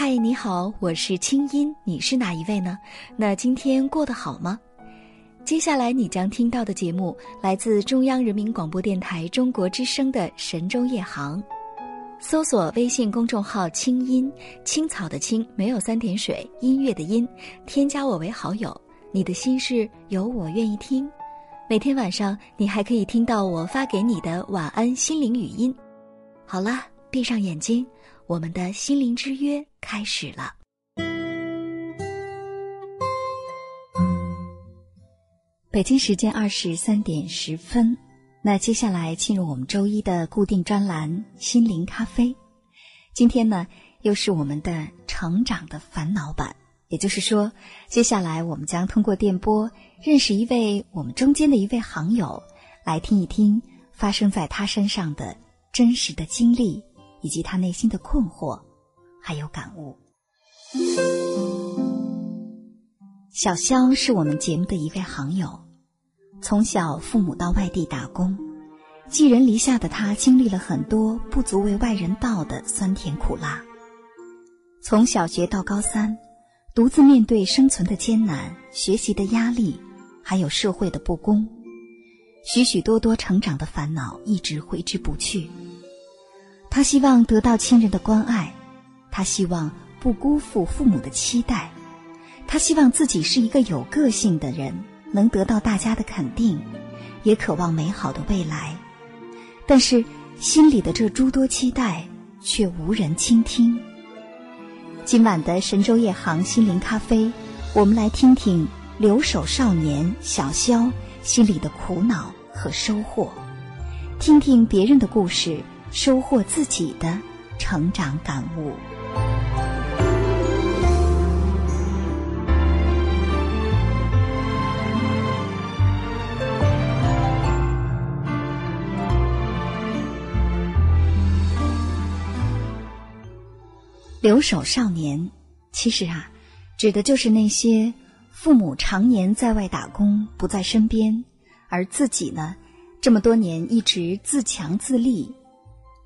嗨，你好，我是清音，你是哪一位呢？那今天过得好吗？接下来你将听到的节目来自中央人民广播电台中国之声的《神州夜航》，搜索微信公众号“清音青草”的青没有三点水，音乐的音，添加我为好友。你的心事有我愿意听，每天晚上你还可以听到我发给你的晚安心灵语音。好了，闭上眼睛，我们的心灵之约开始了。北京时间二十三点十分，那接下来进入我们周一的固定专栏《心灵咖啡》。今天呢，又是我们的成长的烦恼版，也就是说，接下来我们将通过电波认识一位我们中间的一位行友，来听一听发生在他身上的真实的经历，以及他内心的困惑，还有感悟。小肖是我们节目的一位行友，从小父母到外地打工，寄人篱下的他经历了很多不足为外人道的酸甜苦辣。从小学到高三，独自面对生存的艰难、学习的压力，还有社会的不公，许许多多成长的烦恼一直挥之不去。他希望得到亲人的关爱，他希望不辜负父母的期待。他希望自己是一个有个性的人，能得到大家的肯定，也渴望美好的未来。但是心里的这诸多期待却无人倾听。今晚的神州夜航心灵咖啡，我们来听听留守少年小肖心里的苦恼和收获，听听别人的故事，收获自己的成长感悟。留守少年，其实啊，指的就是那些父母常年在外打工不在身边，而自己呢，这么多年一直自强自立，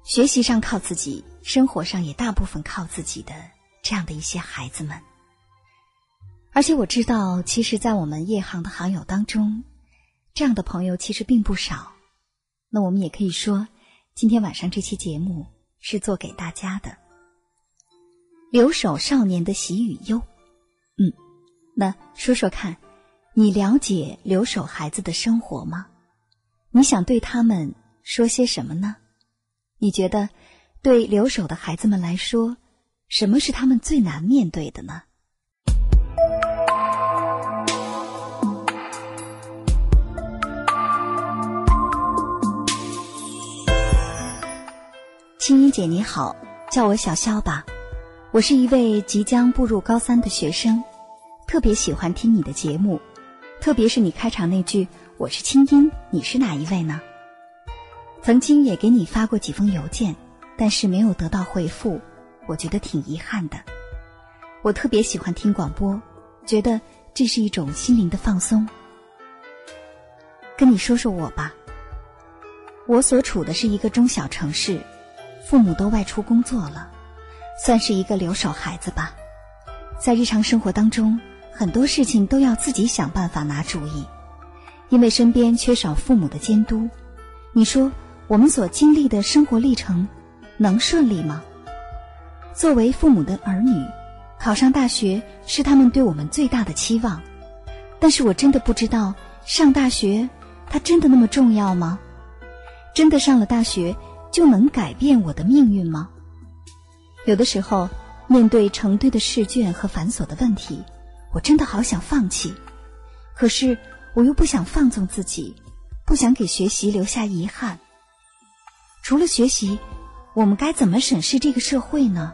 学习上靠自己，生活上也大部分靠自己的这样的一些孩子们。而且我知道，其实，在我们夜航的航友当中，这样的朋友其实并不少。那我们也可以说，今天晚上这期节目是做给大家的。留守少年的喜与忧，嗯，那说说看，你了解留守孩子的生活吗？你想对他们说些什么呢？你觉得，对留守的孩子们来说，什么是他们最难面对的呢？青音姐你好，叫我小肖吧。我是一位即将步入高三的学生，特别喜欢听你的节目，特别是你开场那句“我是清音，你是哪一位呢？”曾经也给你发过几封邮件，但是没有得到回复，我觉得挺遗憾的。我特别喜欢听广播，觉得这是一种心灵的放松。跟你说说我吧，我所处的是一个中小城市，父母都外出工作了。算是一个留守孩子吧，在日常生活当中，很多事情都要自己想办法拿主意，因为身边缺少父母的监督。你说我们所经历的生活历程能顺利吗？作为父母的儿女，考上大学是他们对我们最大的期望，但是我真的不知道上大学它真的那么重要吗？真的上了大学就能改变我的命运吗？有的时候，面对成堆的试卷和繁琐的问题，我真的好想放弃。可是，我又不想放纵自己，不想给学习留下遗憾。除了学习，我们该怎么审视这个社会呢？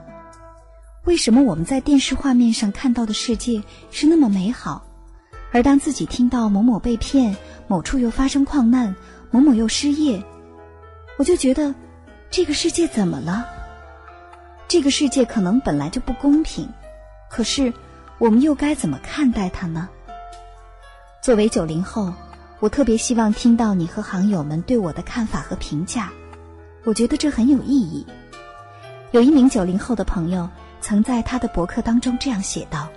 为什么我们在电视画面上看到的世界是那么美好，而当自己听到某某被骗、某处又发生矿难、某某又失业，我就觉得这个世界怎么了？这个世界可能本来就不公平，可是我们又该怎么看待它呢？作为九零后，我特别希望听到你和行友们对我的看法和评价，我觉得这很有意义。有一名九零后的朋友曾在他的博客当中这样写道：“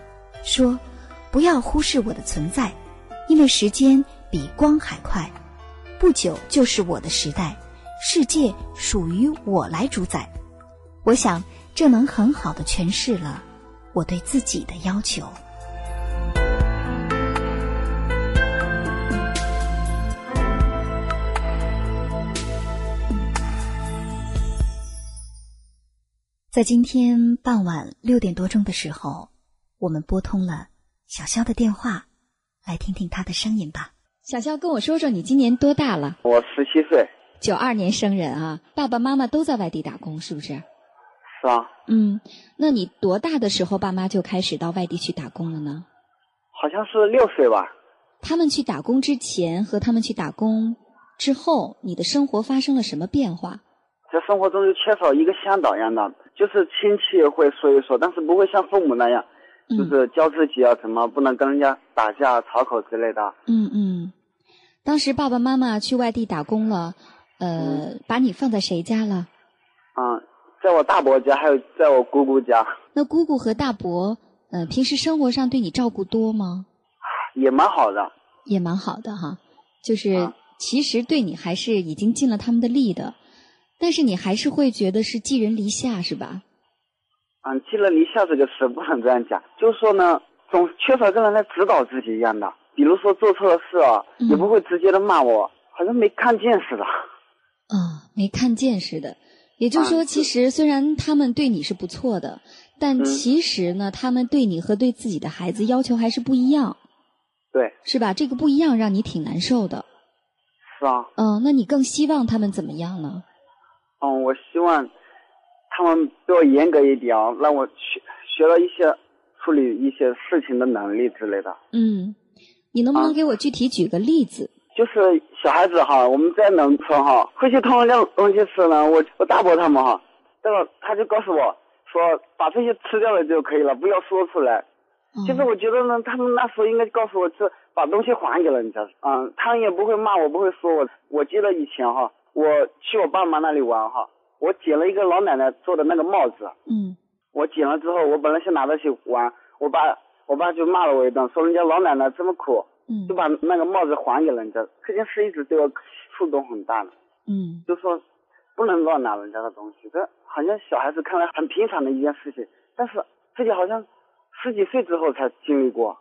说，不要忽视我的存在，因为时间比光还快，不久就是我的时代，世界属于我来主宰。我想，这能很好的诠释了我对自己的要求。”在今天傍晚六点多钟的时候，我们拨通了小肖的电话，来听听他的声音吧。小肖，跟我说说你今年多大了？我十七岁，九二年生人啊。爸爸妈妈都在外地打工，是不是？是啊。嗯，那你多大的时候爸妈就开始到外地去打工了呢？好像是六岁吧。他们去打工之前和他们去打工之后，你的生活发生了什么变化？在生活中就缺少一个向导一样的。就是亲戚会说一说，但是不会像父母那样，就是教自己啊，怎么不能跟人家打架、吵口之类的。嗯嗯，当时爸爸妈妈去外地打工了，呃，把你放在谁家了？嗯，在我大伯家，还有在我姑姑家。那姑姑和大伯，呃，平时生活上对你照顾多吗？也蛮好的。也蛮好的哈，就是其实对你还是已经尽了他们的力的。但是你还是会觉得是寄人篱下，是吧？嗯，寄人篱下这个词不能这样讲，就是说呢，总缺少一个人来指导自己一样的。比如说做错了事啊，也不会直接的骂我，好像没看见似的。啊，没看见似的。也就是说，其实虽然他们对你是不错的，但其实呢，他们对你和对自己的孩子要求还是不一样。对。是吧？这个不一样让你挺难受的。是啊。嗯，那你更希望他们怎么样呢？嗯，我希望他们对我严格一点啊，让我学学了一些处理一些事情的能力之类的。嗯，你能不能给我具体举个例子？就是小孩子哈，我们在农村哈，回去偷点东西吃呢，我我大伯他们哈，这个他就告诉我说，把这些吃掉了就可以了，不要说出来。其实我觉得呢，他们那时候应该告诉我，是把东西还给了人家。嗯，他们也不会骂我，不会说我。我记得以前哈。我去我爸妈那里玩哈，我捡了一个老奶奶做的那个帽子。嗯。我捡了之后，我本来想拿着去玩，我爸我爸就骂了我一顿，说人家老奶奶这么苦。嗯。就把那个帽子还给人家，这件事一直对我触动很大的。嗯。就说不能乱拿人家的东西，这好像小孩子看来很平常的一件事情，但是自己好像十几岁之后才经历过。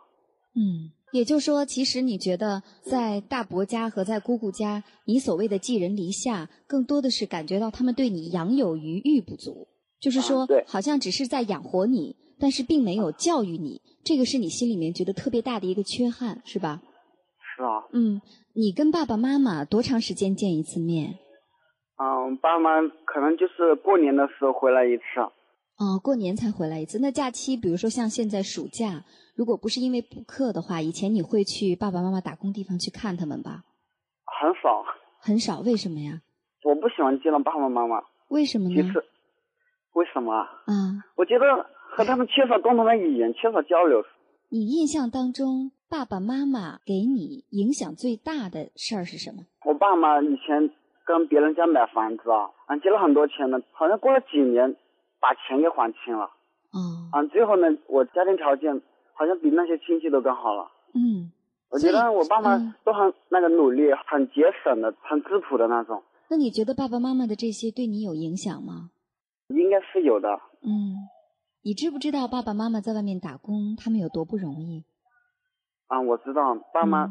嗯。也就是说，其实你觉得在大伯家和在姑姑家，你所谓的寄人篱下，更多的是感觉到他们对你养有余欲不足，就是说，好像只是在养活你，但是并没有教育你，这个是你心里面觉得特别大的一个缺憾，是吧？是啊。嗯，你跟爸爸妈妈多长时间见一次面？嗯，爸妈可能就是过年的时候回来一次。哦，过年才回来一次。那假期，比如说像现在暑假。如果不是因为补课的话，以前你会去爸爸妈妈打工地方去看他们吧？很少，很少。为什么呀？我不喜欢见到爸爸妈妈。为什么呢？其实，为什么？啊，我觉得和他们缺少共同的语言，缺少交流。你印象当中，爸爸妈妈给你影响最大的事儿是什么？我爸妈以前跟别人家买房子啊，啊借了很多钱呢，好像过了几年，把钱给还清了。嗯。啊，最后呢，我家庭条件。好像比那些亲戚都更好了。嗯，我觉得我爸妈都很那个努力，很节省的，很质朴的那种。那你觉得爸爸妈妈的这些对你有影响吗？应该是有的。嗯，你知不知道爸爸妈妈在外面打工，他们有多不容易？啊，我知道，爸妈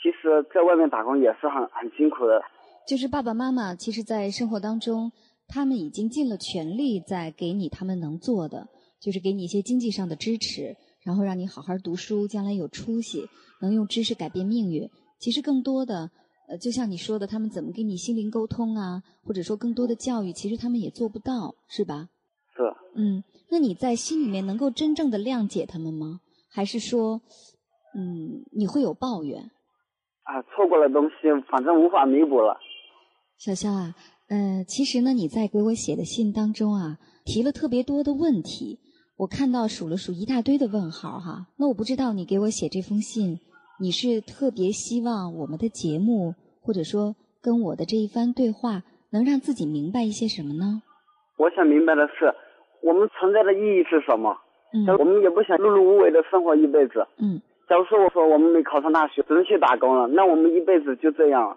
其实在外面打工也是很很辛苦的。就是爸爸妈妈，其实，在生活当中，他们已经尽了全力在给你他们能做的，就是给你一些经济上的支持。然后让你好好读书，将来有出息，能用知识改变命运。其实更多的，呃，就像你说的，他们怎么跟你心灵沟通啊，或者说更多的教育，其实他们也做不到，是吧？是。嗯，那你在心里面能够真正的谅解他们吗？还是说，嗯，你会有抱怨？啊，错过了东西，反正无法弥补了。小肖啊，呃，其实呢，你在给我写的信当中啊，提了特别多的问题。我看到数了数一大堆的问号哈，那我不知道你给我写这封信，你是特别希望我们的节目或者说跟我的这一番对话能让自己明白一些什么呢？我想明白的是，我们存在的意义是什么？嗯我们也不想碌碌无为的生活一辈子。嗯假如说我说我们没考上大学，只能去打工了，那我们一辈子就这样了。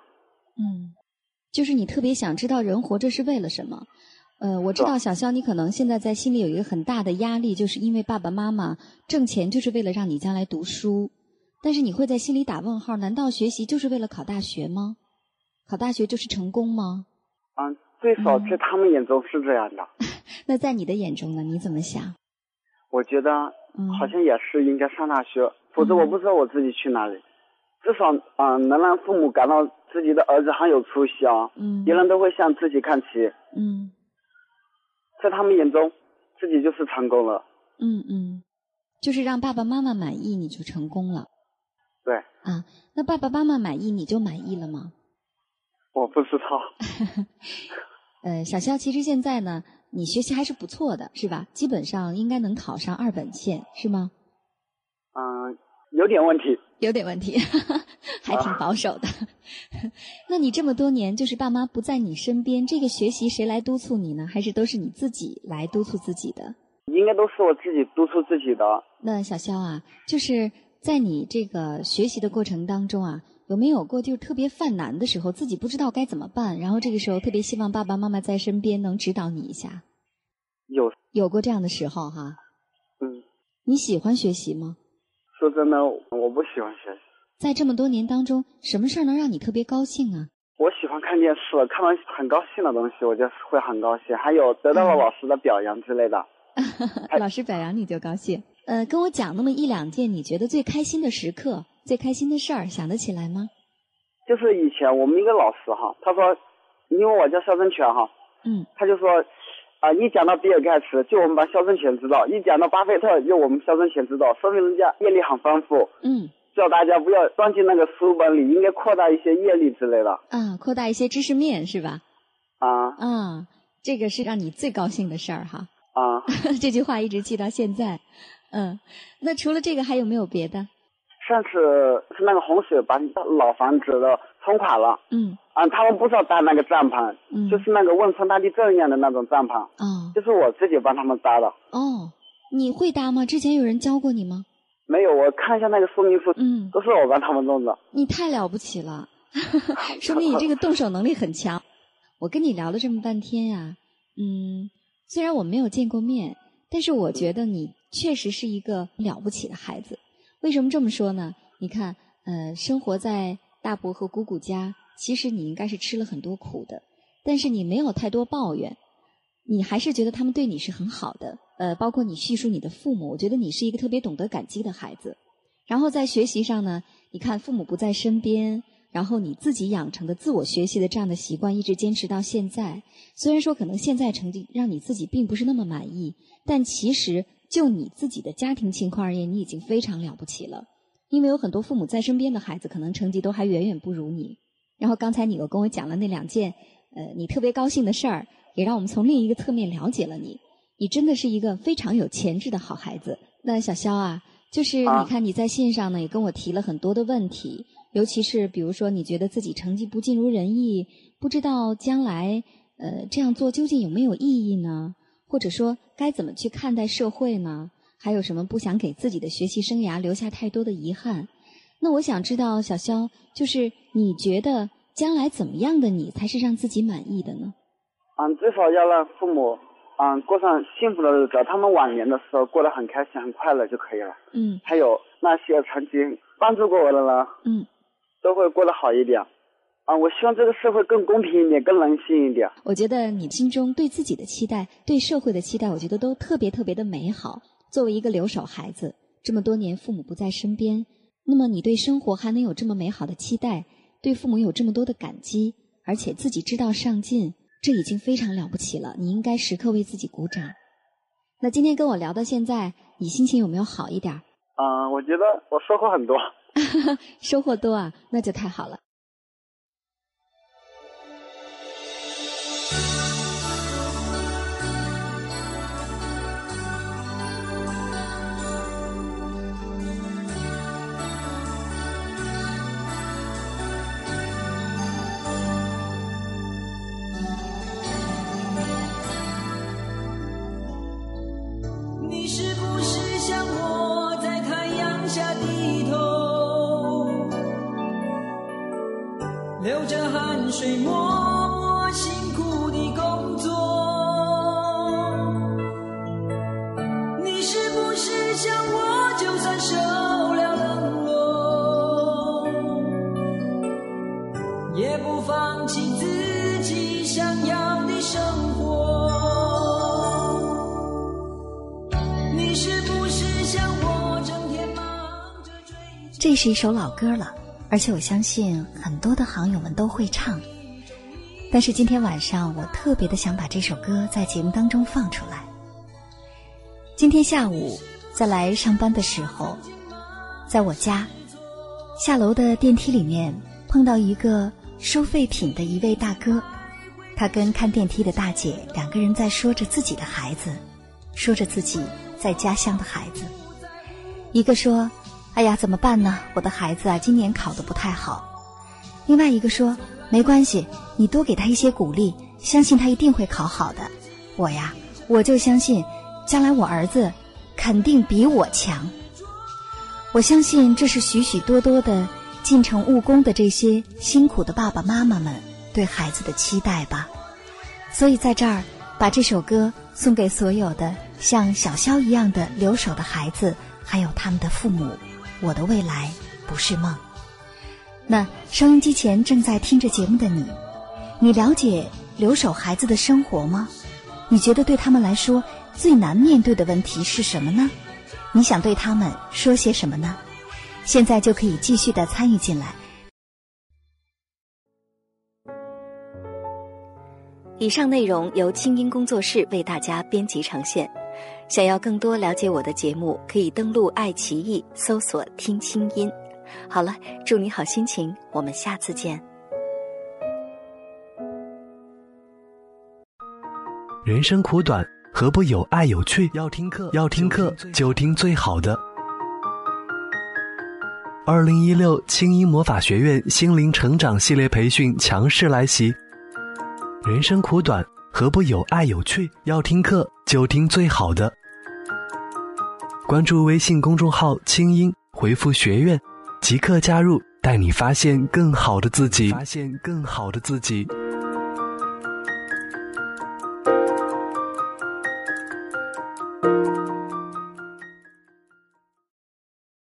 嗯，就是你特别想知道人活着是为了什么。呃，我知道小肖，你可能现在在心里有一个很大的压力，就是因为爸爸妈妈挣钱就是为了让你将来读书，但是你会在心里打问号：难道学习就是为了考大学吗？考大学就是成功吗？嗯，最少嗯在他们眼中是这样的。那在你的眼中呢？你怎么想？我觉得嗯，好像也是应该上大学，否则我不知道我自己去哪里。至少，嗯、能让父母感到自己的儿子很有出息啊，嗯别人都会向自己看齐，嗯在他们眼中，自己就是成功了。嗯嗯，就是让爸爸妈妈满意，你就成功了对，啊。那爸爸妈妈满意，你就满意了吗？我不知道。呃，小肖，其实现在呢，你学习还是不错的，是吧？基本上应该能考上二本线，是吗？嗯、有点问题。有点问题，还挺保守的。那你这么多年，就是爸妈不在你身边，这个学习谁来督促你呢？还是都是你自己来督促自己的？应该都是我自己督促自己的。那小肖啊，就是在你这个学习的过程当中啊，有没有过就是特别犯难的时候，自己不知道该怎么办，然后这个时候特别希望爸爸妈妈在身边能指导你一下？有，有过这样的时候哈？嗯，你喜欢学习吗？说真的，我不喜欢学习，在这么多年当中，什么事儿能让你特别高兴啊？我喜欢看电视，看到很高兴的东西，我就会很高兴。还有得到了老师的表扬之类的。老师表扬你就高兴。呃，跟我讲那么一两件你觉得最开心的时刻、最开心的事儿，想得起来吗？就是以前我们一个老师哈，他说，因为我叫肖正全哈，嗯他就说，啊、一讲到比尔盖茨，就我们把肖正全知道；一讲到巴菲特，就我们肖正全知道，说明人家阅历很丰富。嗯叫大家不要钻进那个书本里，应该扩大一些阅历之类的啊，扩大一些知识面是吧？啊啊，这个是让你最高兴的事儿哈。啊！这句话一直记到现在。嗯，那除了这个还有没有别的？上次是那个洪水把老房子的冲垮了，嗯啊，他们不知道搭那个帐篷，嗯，就是那个汶川大地震一样的那种帐篷，哦就是我自己帮他们搭的。哦，你会搭吗？之前有人教过你吗？没有，我看一下那个说明书，嗯，都是我帮他们弄的。你太了不起了，说明你这个动手能力很强。我跟你聊了这么半天呀、嗯，虽然我没有见过面，但是我觉得你确实是一个了不起的孩子。为什么这么说呢？你看，呃，生活在大伯和姑姑家，其实你应该是吃了很多苦的，但是你没有太多抱怨，你还是觉得他们对你是很好的。呃，包括你叙述你的父母，我觉得你是一个特别懂得感激的孩子。然后在学习上呢，你看父母不在身边，然后你自己养成的自我学习的这样的习惯，一直坚持到现在。虽然说可能现在成绩让你自己并不是那么满意，但其实就你自己的家庭情况而言，你已经非常了不起了。因为有很多父母在身边的孩子，可能成绩都还远远不如你。然后刚才你又跟我讲了那两件，呃，你特别高兴的事儿，也让我们从另一个侧面了解了你。你真的是一个非常有潜质的好孩子。那小肖啊，就是啊你看你在线上呢，也跟我提了很多的问题，尤其是比如说你觉得自己成绩不尽如人意，不知道将来呃这样做究竟有没有意义呢？或者说该怎么去看待社会呢？还有什么不想给自己的学习生涯留下太多的遗憾？那我想知道，小肖，就是你觉得将来怎么样的你才是让自己满意的呢？嗯，至少要让父母嗯过上幸福的日子，他们晚年的时候过得很开心、很快乐就可以了。嗯还有那些曾经帮助过我的人，嗯，都会过得好一点。啊，我希望这个社会更公平一点，更人性一点。我觉得你心中对自己的期待、对社会的期待，我觉得都特别特别的美好。作为一个留守孩子，这么多年父母不在身边，那么你对生活还能有这么美好的期待，对父母有这么多的感激，而且自己知道上进，这已经非常了不起了。你应该时刻为自己鼓掌。那今天跟我聊到现在，你心情有没有好一点儿？嗯，我觉得我收获很多。收获多啊，那就太好了。流着汗水，默默辛苦的工作。你是不是像我，就算受了冷落，也不放弃自己想要的生活？你是不是像我，整天忙着追？这是一首老歌了，而且我相信很多的行友们都会唱。但是今天晚上，我特别的想把这首歌在节目当中放出来。今天下午在来上班的时候，在我家下楼的电梯里面碰到一个收废品的一位大哥，他跟看电梯的大姐两个人在说着自己的孩子，说着自己在家乡的孩子。一个说：“哎呀，怎么办呢？我的孩子啊，今年考得不太好。”另外一个说：“没关系，你多给他一些鼓励，相信他一定会考好的。我呀，我就相信，将来我儿子肯定比我强。我相信这是许许多多的进城务工的这些辛苦的爸爸妈妈们对孩子的期待吧。所以在这儿，把这首歌送给所有的像小肖一样的留守的孩子，还有他们的父母。我的未来不是梦。那收音机前正在听着节目的你，你了解留守孩子的生活吗？你觉得对他们来说最难面对的问题是什么呢？你想对他们说些什么呢？现在就可以继续的参与进来。以上内容由清音工作室为大家编辑呈现。想要更多了解我的节目，可以登录爱奇艺搜索“听清音”。好了，祝你好心情，我们下次见。人生苦短，何不有爱有趣？要听课，要听课就听最好的。二零一六清音魔法学院心灵成长系列培训强势来袭。人生苦短，何不有爱有趣？要听课就听最好的。关注微信公众号“清音”，回复“学院”，即刻加入，带你发现更好的自己。发现更好的自己。